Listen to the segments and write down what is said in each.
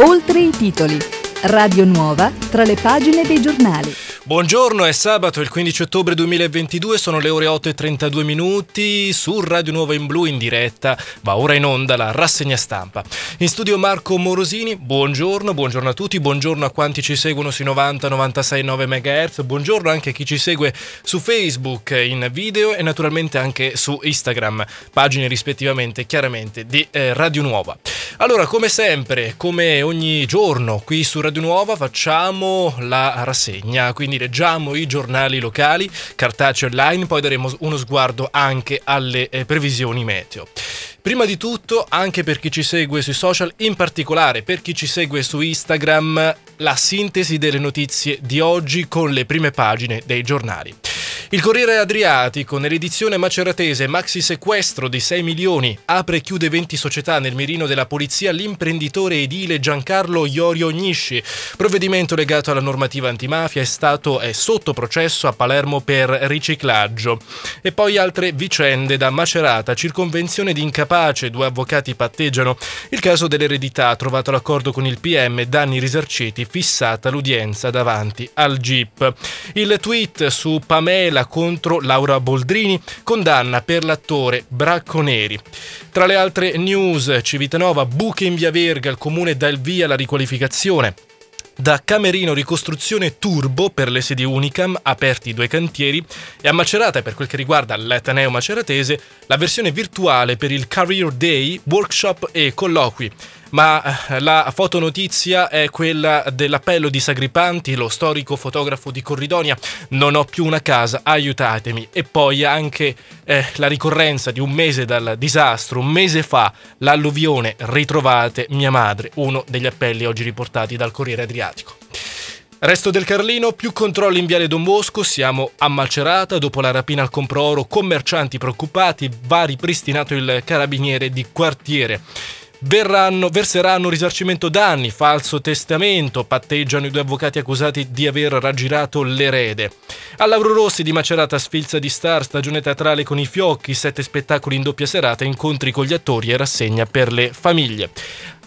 Oltre i titoli. Radio Nuova tra le pagine dei giornali. Buongiorno, è sabato, il 15 ottobre 2022, sono le ore 8 e 32 minuti, su Radio Nuova in Blu in diretta, va ora in onda la rassegna stampa. In studio Marco Morosini, buongiorno, buongiorno a tutti, buongiorno a quanti ci seguono sui 90, 96, 9 MHz, buongiorno anche a chi ci segue su Facebook in video e naturalmente anche su Instagram, pagine rispettivamente chiaramente di eh, Radio Nuova. Allora, come sempre, come ogni giorno qui su Radio Nuova facciamo la rassegna, quindi leggiamo i giornali locali, cartacei online, poi daremo uno sguardo anche alle eh, previsioni meteo. Prima di tutto, anche per chi ci segue sui social, in particolare per chi ci segue su Instagram, la sintesi delle notizie di oggi con le prime pagine dei giornali. Il Corriere Adriatico, nell'edizione maceratese Maxi sequestro di 6 milioni, apre e chiude 20 società nel mirino della polizia l'imprenditore edile Giancarlo Iorio Ognisci. Provvedimento legato alla normativa antimafia è stato è sotto processo a Palermo per riciclaggio. E poi altre vicende da Macerata, circonvenzione di incapace, due avvocati patteggiano. Il caso dell'eredità trovato l'accordo con il PM, danni risarciti, fissata l'udienza davanti al GIP. Il tweet su Pamela querela contro Laura Boldrini, condanna per l'attore Bracco Neri. Tra le altre news, Civitanova, buche in via Verga, il comune dà il via alla riqualificazione. Da Camerino Ricostruzione Turbo per le sedi Unicam, aperti due cantieri, e a Macerata, per quel che riguarda l'Ateneo Maceratese, la versione virtuale per il Career Day, workshop e colloqui ma eh, la fotonotizia è quella dell'appello di Sagripanti, lo storico fotografo di Corridonia. Non ho più una casa, aiutatemi. E poi anche eh, la ricorrenza di un mese dal disastro, un mese fa, l'alluvione, ritrovate mia madre, uno degli appelli oggi riportati dal Corriere Adriatico. Resto del Carlino, più controlli in Viale Don Bosco, siamo a Macerata, dopo la rapina al compro-oro, commercianti preoccupati, va ripristinato il carabiniere di quartiere. Verranno, verseranno risarcimento danni, falso testamento, patteggiano i due avvocati accusati di aver raggirato l'erede. A Lauro Rossi di Macerata sfilza di star, stagione teatrale con i fiocchi, sette spettacoli in doppia serata, incontri con gli attori e rassegna per le famiglie.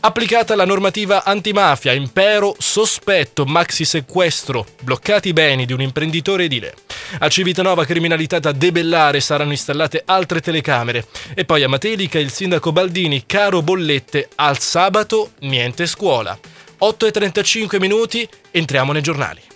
Applicata la normativa antimafia, impero, sospetto, maxi sequestro, bloccati i beni di un imprenditore edile. A Civitanova criminalità da debellare saranno installate altre telecamere. E poi a Matelica il sindaco Baldini, caro bollette, al sabato niente scuola. 8.35 minuti, entriamo nei giornali.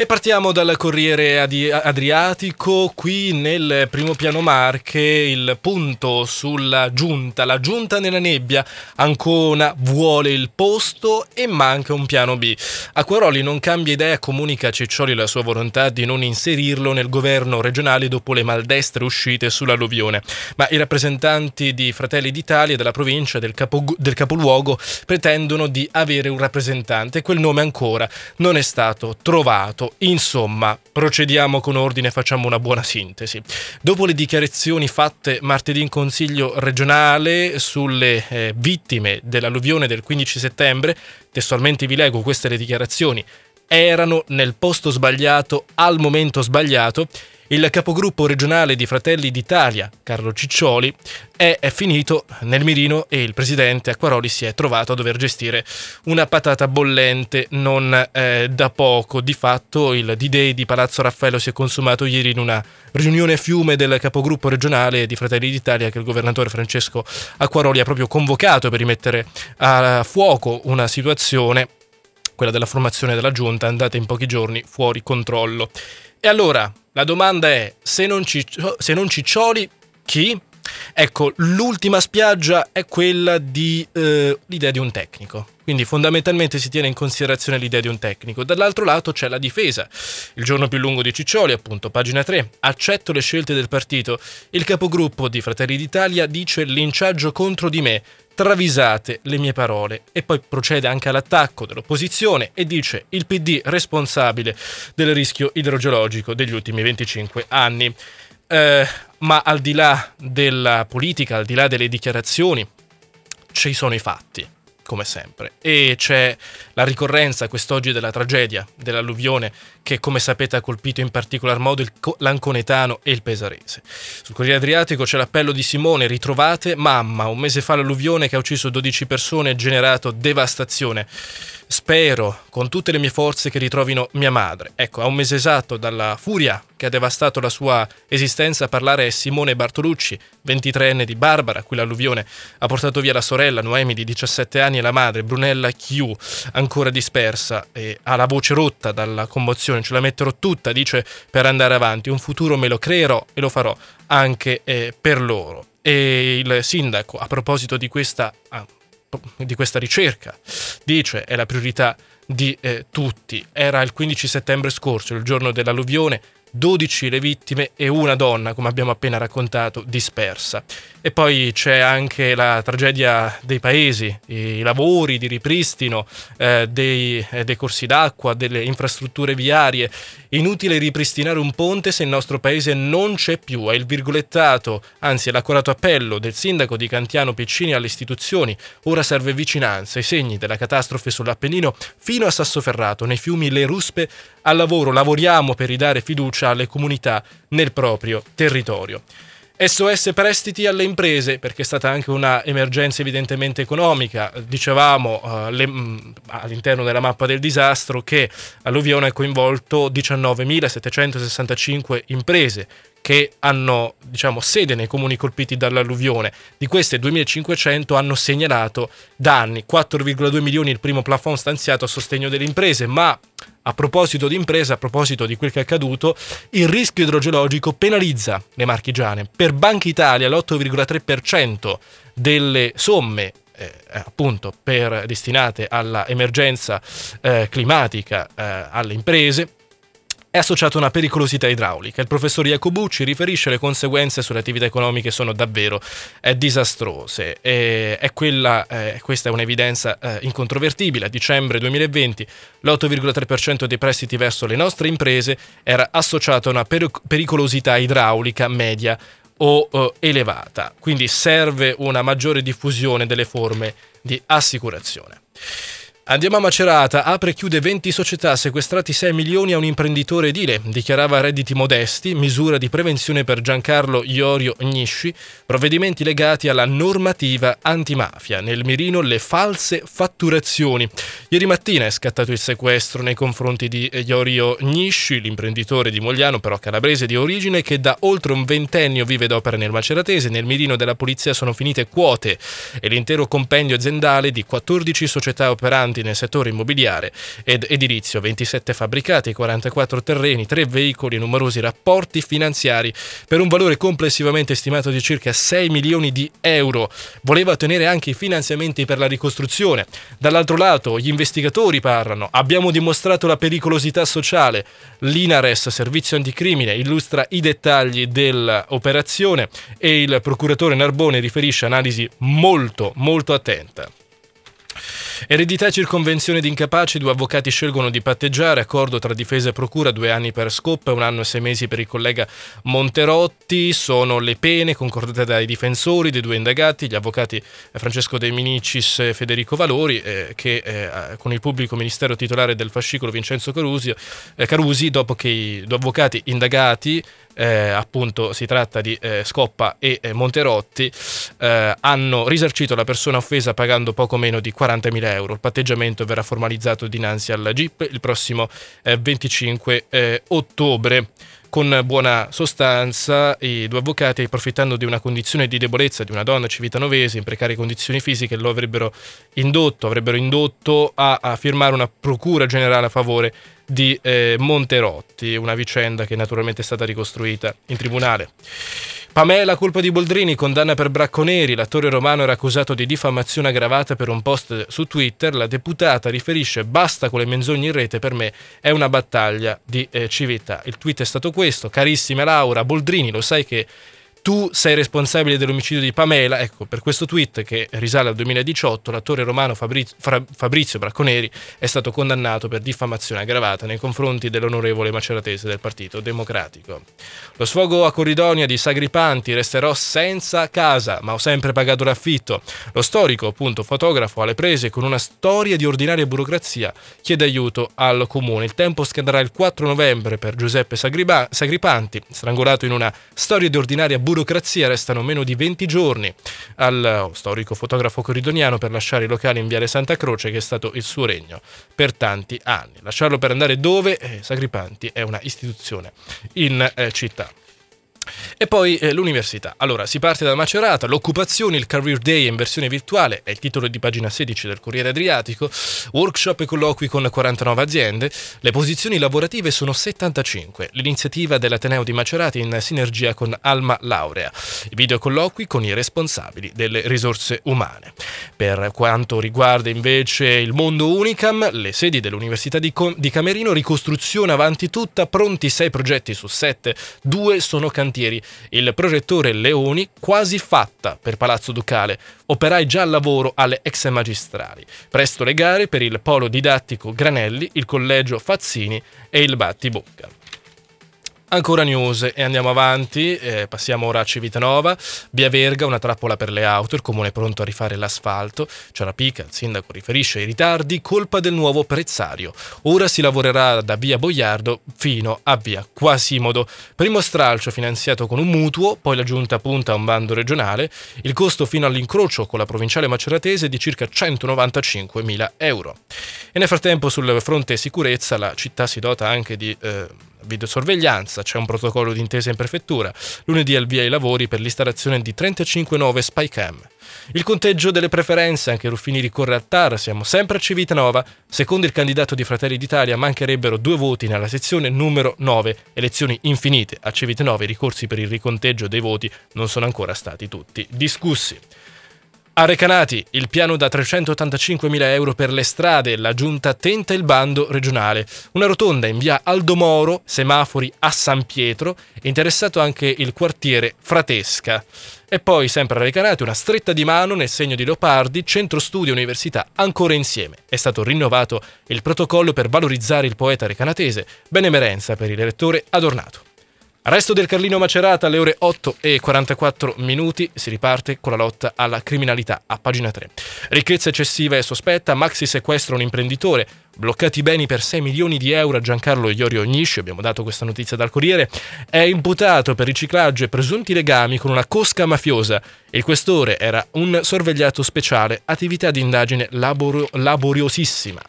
E partiamo dal Corriere Adriatico, qui nel primo piano Marche il punto sulla giunta, la giunta nella nebbia, Ancona vuole il posto e manca un piano B. Acquaroli non cambia idea, comunica a Ciccioli la sua volontà di non inserirlo nel governo regionale dopo le maldestre uscite sull'alluvione, ma i rappresentanti di Fratelli d'Italia della provincia del, capo, del capoluogo pretendono di avere un rappresentante. Quel nome ancora non è stato trovato Insomma, procediamo con ordine e facciamo una buona sintesi. Dopo le dichiarazioni fatte martedì in Consiglio regionale sulle eh, vittime dell'alluvione del 15 settembre, testualmente vi leggo queste le dichiarazioni, erano nel posto sbagliato al momento sbagliato il capogruppo regionale di Fratelli d'Italia, Carlo Ciccioli, è, è, finito nel mirino e il presidente Acquaroli si è trovato a dover gestire una patata bollente non eh, da poco. Di fatto il D-Day di Palazzo Raffaello si è consumato ieri in una riunione fiume del capogruppo regionale di Fratelli d'Italia che il governatore Francesco Acquaroli ha proprio convocato per rimettere a fuoco una situazione quella della formazione della giunta andata in pochi giorni fuori controllo. E allora, la domanda è, se non, ciccio, se non Ciccioli, chi? Ecco, l'ultima spiaggia è quella di eh, di un tecnico. Quindi fondamentalmente si tiene in considerazione l'idea di un tecnico. Dall'altro lato c'è la difesa. Il giorno più lungo di Ciccioli, appunto, pagina 3. Accetto le scelte del partito. Il capogruppo di Fratelli d'Italia dice linciaggio contro di me travisate le mie parole e poi procede anche all'attacco dell'opposizione e dice il PD responsabile del rischio idrogeologico degli ultimi 25 anni. Eh, ma al di là della politica, al di là delle dichiarazioni, ci sono i fatti. come sempre. E c'è la ricorrenza quest'oggi della tragedia dell'alluvione che come sapete ha colpito in particolar modo il, l'Anconetano e il Pesarese. Sul Corriere Adriatico c'è l'appello di Simone, ritrovate mamma, un mese fa l'alluvione che ha ucciso 12 persone e generato devastazione. Spero con tutte le mie forze che ritrovino mia madre. Ecco, a un mese esatto dalla furia che ha devastato la sua esistenza parlare è Simone Bartolucci, 23enne di Barbara, a cui l'alluvione ha portato via la sorella Noemi di 17 anni e la madre Brunella Chiu, ancora dispersa e ha la voce rotta dalla commozione. Ce la metterò tutta, dice, per andare avanti. Un futuro me lo creerò e lo farò anche eh, per loro. E il sindaco, a proposito di questa... Ah, di questa ricerca. Dice è la priorità di eh, tutti. Era il 15 settembre scorso, il giorno dell'alluvione, 12 le vittime e una donna, come abbiamo appena raccontato, dispersa. E poi c'è anche la tragedia dei paesi, i lavori di ripristino eh, dei, eh, dei, corsi d'acqua, delle infrastrutture viarie. Inutile ripristinare un ponte se il nostro paese non c'è più. È il virgolettato, anzi è l'accorato appello del sindaco di Cantiano Piccini alle istituzioni. Ora serve vicinanza, i segni della catastrofe sull'Appennino fino a Sassoferrato, nei fiumi Le Ruspe, al lavoro. Lavoriamo per ridare fiducia alle comunità nel proprio territorio. SOS prestiti alle imprese, perché è stata anche una emergenza evidentemente economica. Dicevamo uh, le, mh, all'interno della mappa del disastro che alluvione ha coinvolto 19.765 imprese che hanno diciamo, sede nei comuni colpiti dall'alluvione. Di queste 2.500 hanno segnalato danni, 4,2 milioni il primo plafond stanziato a sostegno delle imprese, ma a proposito di impresa, a proposito di quel che è accaduto, il rischio idrogeologico penalizza le marchigiane. Per Banca Italia l'8,3% delle somme eh, appunto per, destinate all'emergenza eh, climatica eh, alle imprese è associato a una pericolosità idraulica. Il professor Iacobucci riferisce le conseguenze sulle attività economiche sono davvero eh, disastrose. E è quella, eh, questa è un'evidenza eh, incontrovertibile. A dicembre 2020 l'8,3% dei prestiti verso le nostre imprese era associato a una per- pericolosità idraulica media o uh, elevata, quindi serve una maggiore diffusione delle forme di assicurazione. Andiamo a Macerata, apre e chiude 20 società, sequestrati 6 milioni a un imprenditore edile, dichiarava redditi modesti, misura di prevenzione per Giancarlo Iorio Gnisci, provvedimenti legati alla normativa antimafia, nel mirino le false fatturazioni. Ieri mattina è scattato il sequestro nei confronti di Iorio Gnisci, l'imprenditore di Mogliano, però calabrese di origine, che da oltre un ventennio vive ed opera nel Maceratese. Nel mirino della polizia sono finite quote e l'intero compendio aziendale di 14 società operanti nel settore immobiliare ed edilizio, 27 fabbricati, 44 terreni, 3 veicoli numerosi rapporti finanziari per un valore complessivamente stimato di circa 6 milioni di euro. Voleva ottenere anche i finanziamenti per la ricostruzione. Dall'altro lato, gli investigatori parlano. Abbiamo dimostrato la pericolosità sociale. L'Inares, servizio anticrimine, illustra i dettagli dell'operazione e il procuratore Narbone riferisce analisi molto, molto attenta. Eredità e circonvenzione di incapaci, due avvocati scelgono di patteggiare, accordo tra difesa e procura, due anni per Scoppa, un anno e sei mesi per il collega Monterotti, sono le pene concordate dai difensori dei due indagati, gli avvocati Francesco De Minicis e Federico Valori, eh, che eh, con il pubblico ministero titolare del fascicolo Vincenzo Carusi, eh, Carusi dopo che i due avvocati indagati eh, appunto si tratta di eh, Scoppa e eh, Monterotti, eh, hanno risarcito la persona offesa pagando poco meno di 40.000 euro. Il patteggiamento verrà formalizzato dinanzi al GIP il prossimo 25 eh, eh, ottobre. Con buona sostanza, i due avvocati, approfittando di una condizione di debolezza di una donna civitanovese in precarie condizioni fisiche, lo avrebbero indotto, avrebbero indotto a, a firmare una procura generale a favore di eh, Monterotti, una vicenda che naturalmente è stata ricostruita in tribunale. Pamela, colpa di Boldrini, condanna per bracconeri. L'attore romano era accusato di diffamazione aggravata per un post su Twitter. La deputata riferisce: Basta con le menzogne in rete, per me è una battaglia di eh, civiltà. Il tweet è stato questo: Carissima Laura, Boldrini, lo sai che tu sei responsabile dell'omicidio di Pamela. Ecco, per questo tweet che risale al 2018, l'attore romano Fabrizio, Fabrizio Bracconeri è stato condannato per diffamazione aggravata nei confronti dell'onorevole maceratese del Partito Democratico. Lo sfogo a Corridonia di Sagripanti resterò senza casa, ma ho sempre pagato l'affitto. Lo storico, appunto, fotografo alle prese con una storia di ordinaria burocrazia chiede aiuto al comune. Il tempo scadrà il 4 novembre per Giuseppe Sagriba- Sagripanti, strangolato in una storia di ordinaria burocrazia burocrazia restano meno di 20 giorni al storico fotografo coridoniano per lasciare i locali in Viale Santa Croce che è stato il suo regno per tanti anni. Lasciarlo per andare dove? Eh, Sagripanti è una istituzione in eh, città. E poi eh, l'università. Allora, si parte da Macerata, l'occupazione, il Career Day in versione virtuale, è il titolo di pagina 16 del Corriere Adriatico, workshop e colloqui con 49 aziende, le posizioni lavorative sono 75, l'iniziativa dell'Ateneo di Macerata in sinergia con Alma Laurea, i video colloqui con i responsabili delle risorse umane. Per quanto riguarda invece il mondo Unicam, le sedi dell'Università di, Com- di Camerino, ricostruzione avanti tutta, pronti 6 progetti su 7, 2 sono cantieri. Il progettore Leoni quasi fatta per Palazzo Ducale. Operai già al lavoro alle ex magistrali. Presto le gare per il polo didattico Granelli, il collegio Fazzini e il Battibocca. Ancora news e andiamo avanti, eh, passiamo ora a Civitanova, via Verga, una trappola per le auto, il comune è pronto a rifare l'asfalto, c'è una pica, il sindaco riferisce ai ritardi, colpa del nuovo prezzario. Ora si lavorerà da via Boiardo fino a via Quasimodo. Primo stralcio finanziato con un mutuo, poi la giunta punta a un bando regionale, il costo fino all'incrocio con la provinciale maceratese è di circa 195 mila euro. E nel frattempo sul fronte sicurezza la città si dota anche di... Eh, videosorveglianza, c'è un protocollo d'intesa in prefettura. Lunedì al via i lavori per l'installazione di 35 nuove spycam. Il conteggio delle preferenze, anche Ruffini ricorre al TAR, siamo sempre a Civitanova. Secondo il candidato di Fratelli d'Italia mancherebbero due voti nella sezione numero 9, elezioni infinite. A Civitanova i ricorsi per il riconteggio dei voti non sono ancora stati tutti discussi. A Recanati, il piano da 385.000 euro per le strade, la giunta tenta il bando regionale. Una rotonda in via Aldomoro, semafori a San Pietro, interessato anche il quartiere Fratesca. E poi, sempre a Recanati, una stretta di mano nel segno di Leopardi, centro studio università ancora insieme. È stato rinnovato il protocollo per valorizzare il poeta recanatese, benemerenza per il rettore Adornato. Resto del Carlino Macerata alle ore 8 e 44 minuti si riparte con la lotta alla criminalità a pagina 3. Ricchezza eccessiva e sospetta, maxi sequestra un imprenditore, bloccati beni per 6 milioni di euro a Giancarlo Iorio Ognisci, abbiamo dato questa notizia dal Corriere, è imputato per riciclaggio e presunti legami con una cosca mafiosa. Il questore era un sorvegliato speciale, attività di indagine laboro- laboriosissima.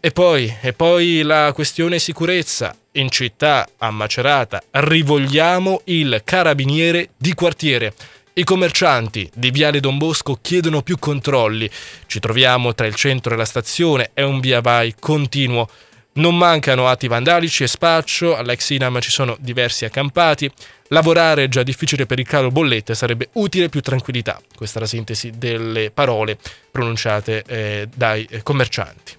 E poi, e poi la questione sicurezza. In città, a Macerata, rivogliamo il carabiniere di quartiere. I commercianti di Viale Don Bosco chiedono più controlli. Ci troviamo tra il centro e la stazione, è un via vai continuo. Non mancano atti vandalici e spaccio, all'ex Inam ci sono diversi accampati. Lavorare è già difficile per il caro bollette, sarebbe utile più tranquillità. Questa è la sintesi delle parole pronunciate eh, dai eh, commercianti.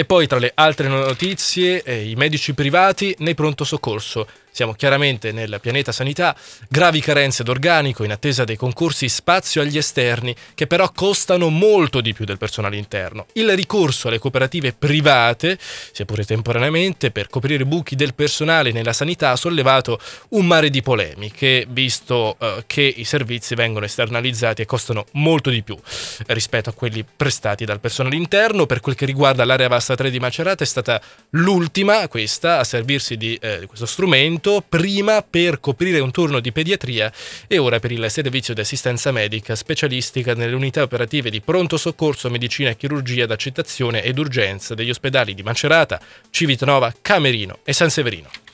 E poi tra le altre notizie, eh, i medici privati nei pronto soccorso. Siamo chiaramente nel pianeta sanità, gravi carenze d'organico in attesa dei concorsi spazio agli esterni, che però costano molto di più del personale interno. Il ricorso alle cooperative private, sia pure temporaneamente, per coprire buchi del personale nella sanità ha sollevato un mare di polemiche, visto eh, che i servizi vengono esternalizzati e costano molto di più rispetto a quelli prestati dal personale interno. Per quel che riguarda l'area vasta 3 di Macerata è stata l'ultima, questa, a servirsi di eh, questo strumento pronto prima per coprire un turno di pediatria e ora per il servizio di assistenza medica specialistica nelle unità operative di pronto soccorso, medicina e chirurgia d'accettazione ed urgenza degli ospedali di Macerata, Civitanova, Camerino e San Severino.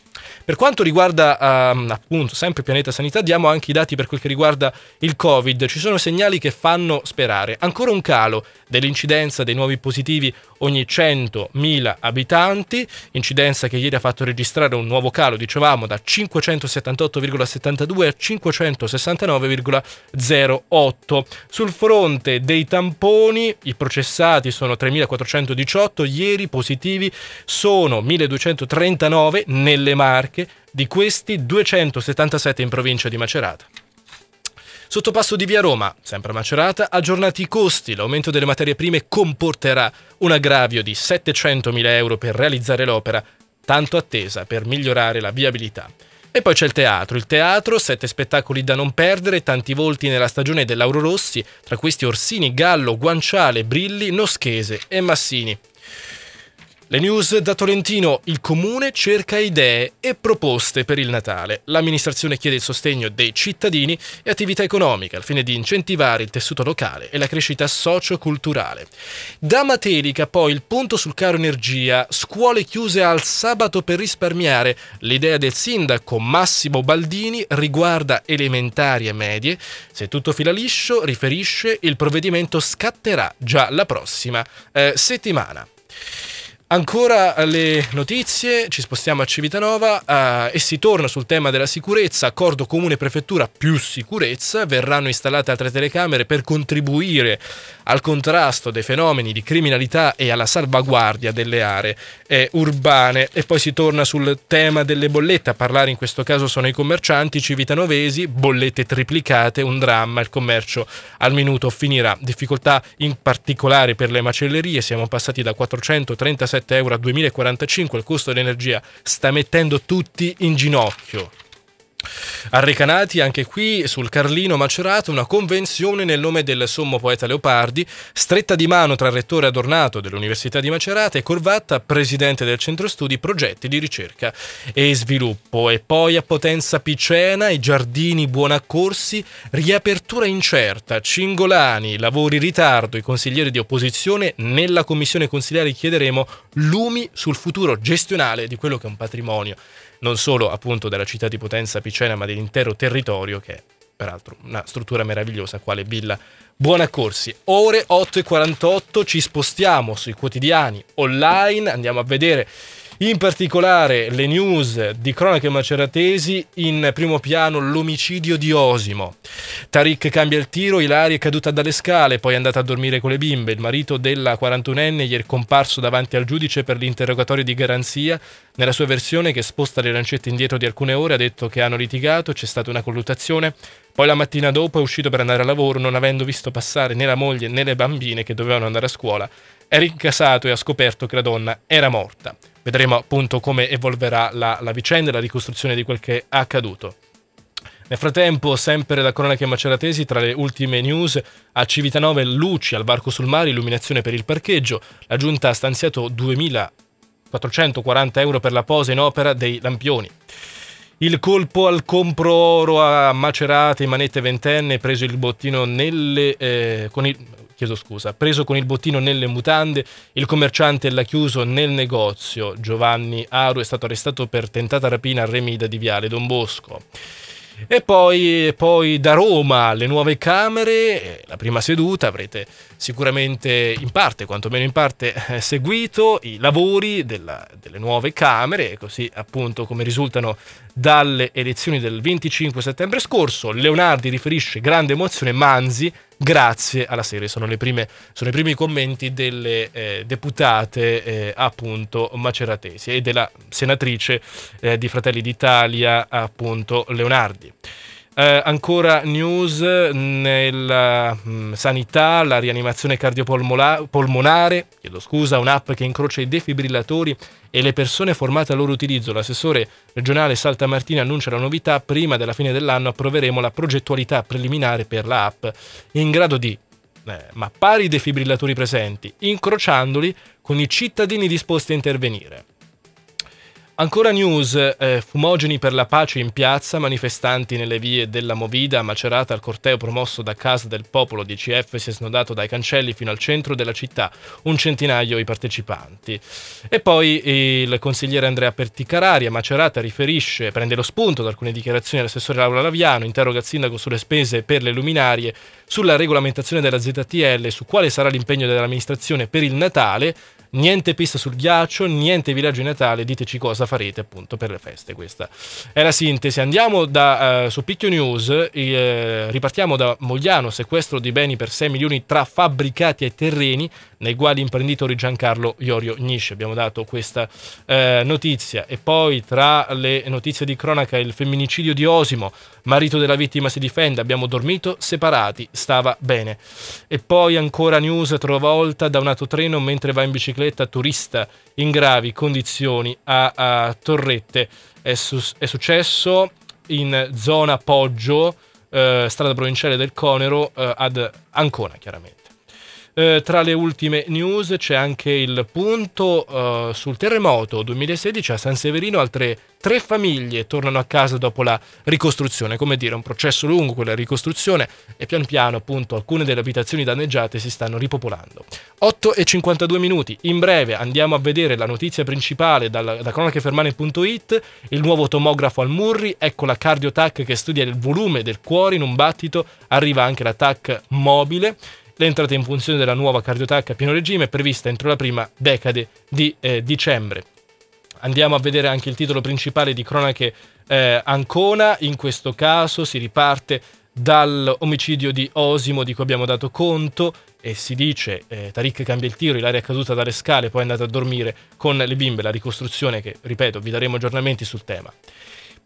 Per quanto riguarda um, appunto sempre Pianeta Sanità, diamo anche i dati per quel che riguarda il Covid. Ci sono segnali che fanno sperare. Ancora un calo dell'incidenza dei nuovi positivi ogni 100.000 abitanti, incidenza che ieri ha fatto registrare un nuovo calo, dicevamo, da 578,72 a 569,08. Sul fronte dei tamponi, i processati sono 3.418, ieri positivi sono 1.239 nelle Marche, di questi 277 in provincia di Macerata. Sottopasso di via Roma, sempre a Macerata, aggiornati i costi. L'aumento delle materie prime comporterà un aggravio di 700.000 euro per realizzare l'opera, tanto attesa per migliorare la viabilità. E poi c'è il teatro. Il teatro, sette spettacoli da non perdere, tanti volti nella stagione dell'Auro Rossi, tra questi Orsini, Gallo, Guanciale, Brilli, Noschese e Massini. Le news da Tolentino, il comune cerca idee e proposte per il Natale. L'amministrazione chiede il sostegno dei cittadini e attività economiche al fine di incentivare il tessuto locale e la crescita socio-culturale. Da Matelica poi il punto sul caro energia, scuole chiuse al sabato per risparmiare. L'idea del sindaco Massimo Baldini riguarda elementari e medie. Se tutto fila liscio, riferisce, il provvedimento scatterà già la prossima eh, settimana. Ancora le notizie, ci spostiamo a Civitanova uh, e si torna sul tema della sicurezza, accordo comune prefettura più sicurezza, verranno installate altre telecamere per contribuire al contrasto dei fenomeni di criminalità e alla salvaguardia delle aree eh, urbane. E poi si torna sul tema delle bollette, a parlare in questo caso sono i commercianti civitanovesi, bollette triplicate, un dramma, il commercio al minuto finirà, difficoltà in particolare per le macellerie, siamo passati da 437 17 euro a 2045 il costo dell'energia sta mettendo tutti in ginocchio. Arrecanati anche qui sul Carlino Macerato una convenzione nel nome del sommo poeta Leopardi, stretta di mano tra il rettore Adornato dell'Università di Macerata e Corvatta, presidente del centro studi progetti di ricerca e sviluppo. E poi a Potenza Picena, i giardini Buonaccorsi, riapertura incerta, Cingolani, lavori in ritardo, i consiglieri di opposizione, nella commissione consigliare chiederemo lumi sul futuro gestionale di quello che è un patrimonio non solo appunto della città di Potenza Picena, ma dell'intero territorio che è peraltro una struttura meravigliosa quale Villa Buonaccorsi. Ore 8.48 ci spostiamo sui quotidiani online, andiamo a vedere in particolare le news di cronache maceratesi, in primo piano l'omicidio di Osimo. Tariq cambia il tiro, Ilaria è caduta dalle scale, poi è andata a dormire con le bimbe. Il marito della 41enne ieri è comparso davanti al giudice per l'interrogatorio di garanzia. Nella sua versione, che sposta le lancette indietro di alcune ore, ha detto che hanno litigato, c'è stata una colluttazione. Poi la mattina dopo è uscito per andare a lavoro, non avendo visto passare né la moglie né le bambine che dovevano andare a scuola. È ricasato e ha scoperto che la donna era morta. Vedremo appunto come evolverà la, la vicenda e la ricostruzione di quel che è accaduto. Nel frattempo, sempre da cronache maceratesi, tra le ultime news, a Civitanove luci al varco sul mare, illuminazione per il parcheggio. La giunta ha stanziato 2.440 euro per la posa in opera dei lampioni. Il colpo al compro oro a Macerate, manette ventenne, preso il bottino nelle, eh, con il, chiedo scusa, preso con il bottino nelle mutande, il commerciante l'ha chiuso nel negozio. Giovanni Aru è stato arrestato per tentata rapina a Remida di Viale Don Bosco. E poi, poi, da Roma le nuove Camere, la prima seduta, avrete sicuramente in parte, quantomeno in parte, eh, seguito i lavori della, delle nuove Camere, così appunto come risultano dalle elezioni del 25 settembre scorso. Leonardi riferisce grande emozione, Manzi grazie alla serie. Sono, prime, sono i primi commenti delle eh, deputate eh, appunto maceratesi e della senatrice eh, di Fratelli d'Italia appunto Leonardi. Eh, ancora news nella mh, mm, sanità, la rianimazione cardiopolmonare, chiedo scusa, un'app che incrocia i defibrillatori e le persone formate al loro utilizzo. L'assessore regionale Salta Martini annuncia la novità, prima della fine dell'anno approveremo la progettualità preliminare per l'app in grado di eh, mappare i defibrillatori presenti, incrociandoli con i cittadini disposti a intervenire. Ancora news, eh, fumogeni per la pace in piazza, manifestanti nelle vie della Movida, Macerata al corteo promosso da Casa del Popolo DCF si è snodato dai cancelli fino al centro della città, un centinaio i partecipanti. E poi il consigliere Andrea Perticarari a Macerata riferisce, prende lo spunto da alcune dichiarazioni dell'assessore Laura Laviano, interroga il sindaco sulle spese per le luminarie, sulla regolamentazione della ZTL, su quale sarà l'impegno dell'amministrazione per il Natale, niente pista sul ghiaccio, niente villaggio di Natale, diteci cosa farete appunto per le feste. Questa è la sintesi. Andiamo da, uh, su Picchio News, eh, ripartiamo da Mogliano, sequestro di beni per 6 milioni tra fabbricati e terreni, nei quali imprenditori Giancarlo Iorio Nisce. Abbiamo dato questa eh, notizia. E poi tra le notizie di cronaca il femminicidio di Osimo, marito della vittima si difende, abbiamo dormito separati, stava bene. E poi ancora news trovolta da un autotreno mentre va in bicicletta turista in gravi condizioni a, a Torrette. È, su, è, successo in zona Poggio, eh, strada provinciale del Conero, eh, ad Ancona chiaramente. Eh, tra le ultime news c'è anche il punto eh, sul terremoto 2016 a San Severino, altre tre famiglie tornano a casa dopo la ricostruzione, come dire, un processo lungo quella ricostruzione e pian piano appunto alcune delle abitazioni danneggiate si stanno ripopolando. 8 e 52 minuti, in breve andiamo a vedere la notizia principale dal, da cronachefermane.it, il nuovo tomografo al Murri, ecco la CardioTac che studia il volume del cuore in un battito, arriva anche la TAC mobile. L'entrata in funzione della nuova cardiotac a pieno regime è prevista entro la prima decade di eh, dicembre. Andiamo a vedere anche il titolo principale di Cronache eh, Ancona, in questo caso si riparte dall'omicidio di Osimo di cui abbiamo dato conto e si dice eh, Tariq cambia il tiro, Ilaria è caduta dalle scale, poi è andata a dormire con le bimbe, la ricostruzione che, ripeto, vi daremo aggiornamenti sul tema.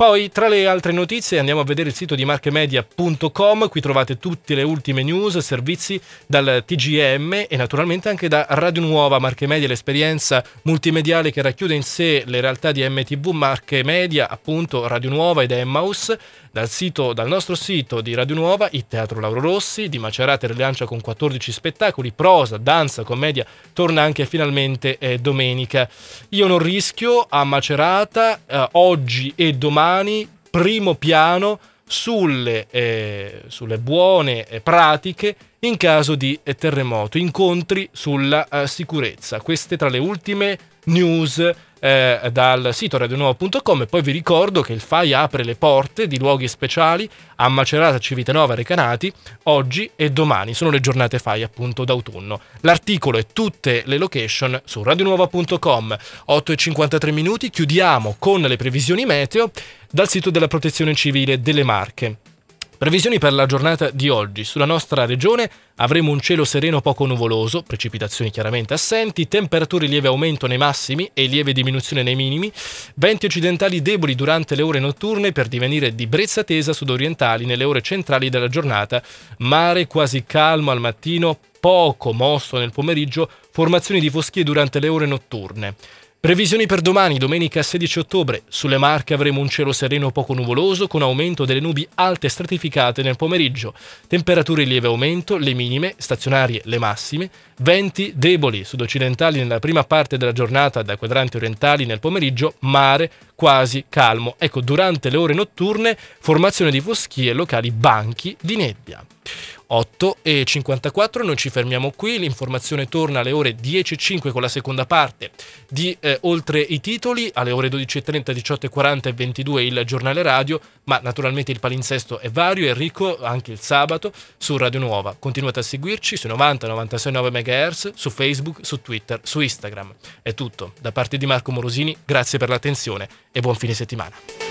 Poi, tra le altre notizie, andiamo a vedere il sito di marchemedia.com. Qui trovate tutte le ultime news, servizi dal TGM e naturalmente anche da Radio Nuova Marche Media, l'esperienza multimediale che racchiude in sé le realtà di MTV Marche Media, appunto Radio Nuova ed Emmaus. Dal, sito, dal nostro sito di Radio Nuova, il Teatro Lauro Rossi di Macerata rilancia con 14 spettacoli, prosa, danza, commedia, torna anche finalmente eh, domenica. Io non rischio a Macerata eh, oggi e domani, primo piano sulle, eh, sulle buone eh, pratiche in caso di eh, terremoto, incontri sulla eh, sicurezza. Queste tra le ultime news eh, dal sito radionuovo.com e poi vi ricordo che il FAI apre le porte di luoghi speciali a Macerata, Civitanova, Recanati oggi e domani, sono le giornate FAI appunto d'autunno. L'articolo e tutte le location su radionuova.com 8 e 53 minuti, chiudiamo con le previsioni meteo dal sito della Protezione Civile delle Marche. Previsioni per la giornata di oggi. Sulla nostra regione avremo un cielo sereno poco nuvoloso, precipitazioni chiaramente assenti, temperature lieve aumento nei massimi e lieve diminuzione nei minimi, venti occidentali deboli durante le ore notturne per divenire di brezza tesa sudorientali nelle ore centrali della giornata, mare quasi calmo al mattino, poco mosso nel pomeriggio, formazioni di foschie durante le ore notturne. Previsioni per domani, domenica 16 ottobre. Sulle Marche avremo un cielo sereno poco nuvoloso con aumento delle nubi alte stratificate nel pomeriggio. Temperature in lieve aumento, le minime, stazionarie le massime. Venti deboli sud-occidentali nella prima parte della giornata da quadranti orientali nel pomeriggio, mare quasi calmo. Ecco, durante le ore notturne formazione di foschie locali banchi di nebbia. 8 e 54, noi ci fermiamo qui, l'informazione torna alle ore 10.05 con la seconda parte di eh, Oltre i titoli, alle ore 12.30, 18.40 e 22 il giornale radio, ma naturalmente il palinsesto è vario e ricco anche il sabato su Radio Nuova. Continuate a seguirci sui 90-96.9 MHz, su Facebook, su Twitter, su Instagram. È tutto, da parte di Marco Morosini, grazie per l'attenzione e buon fine settimana.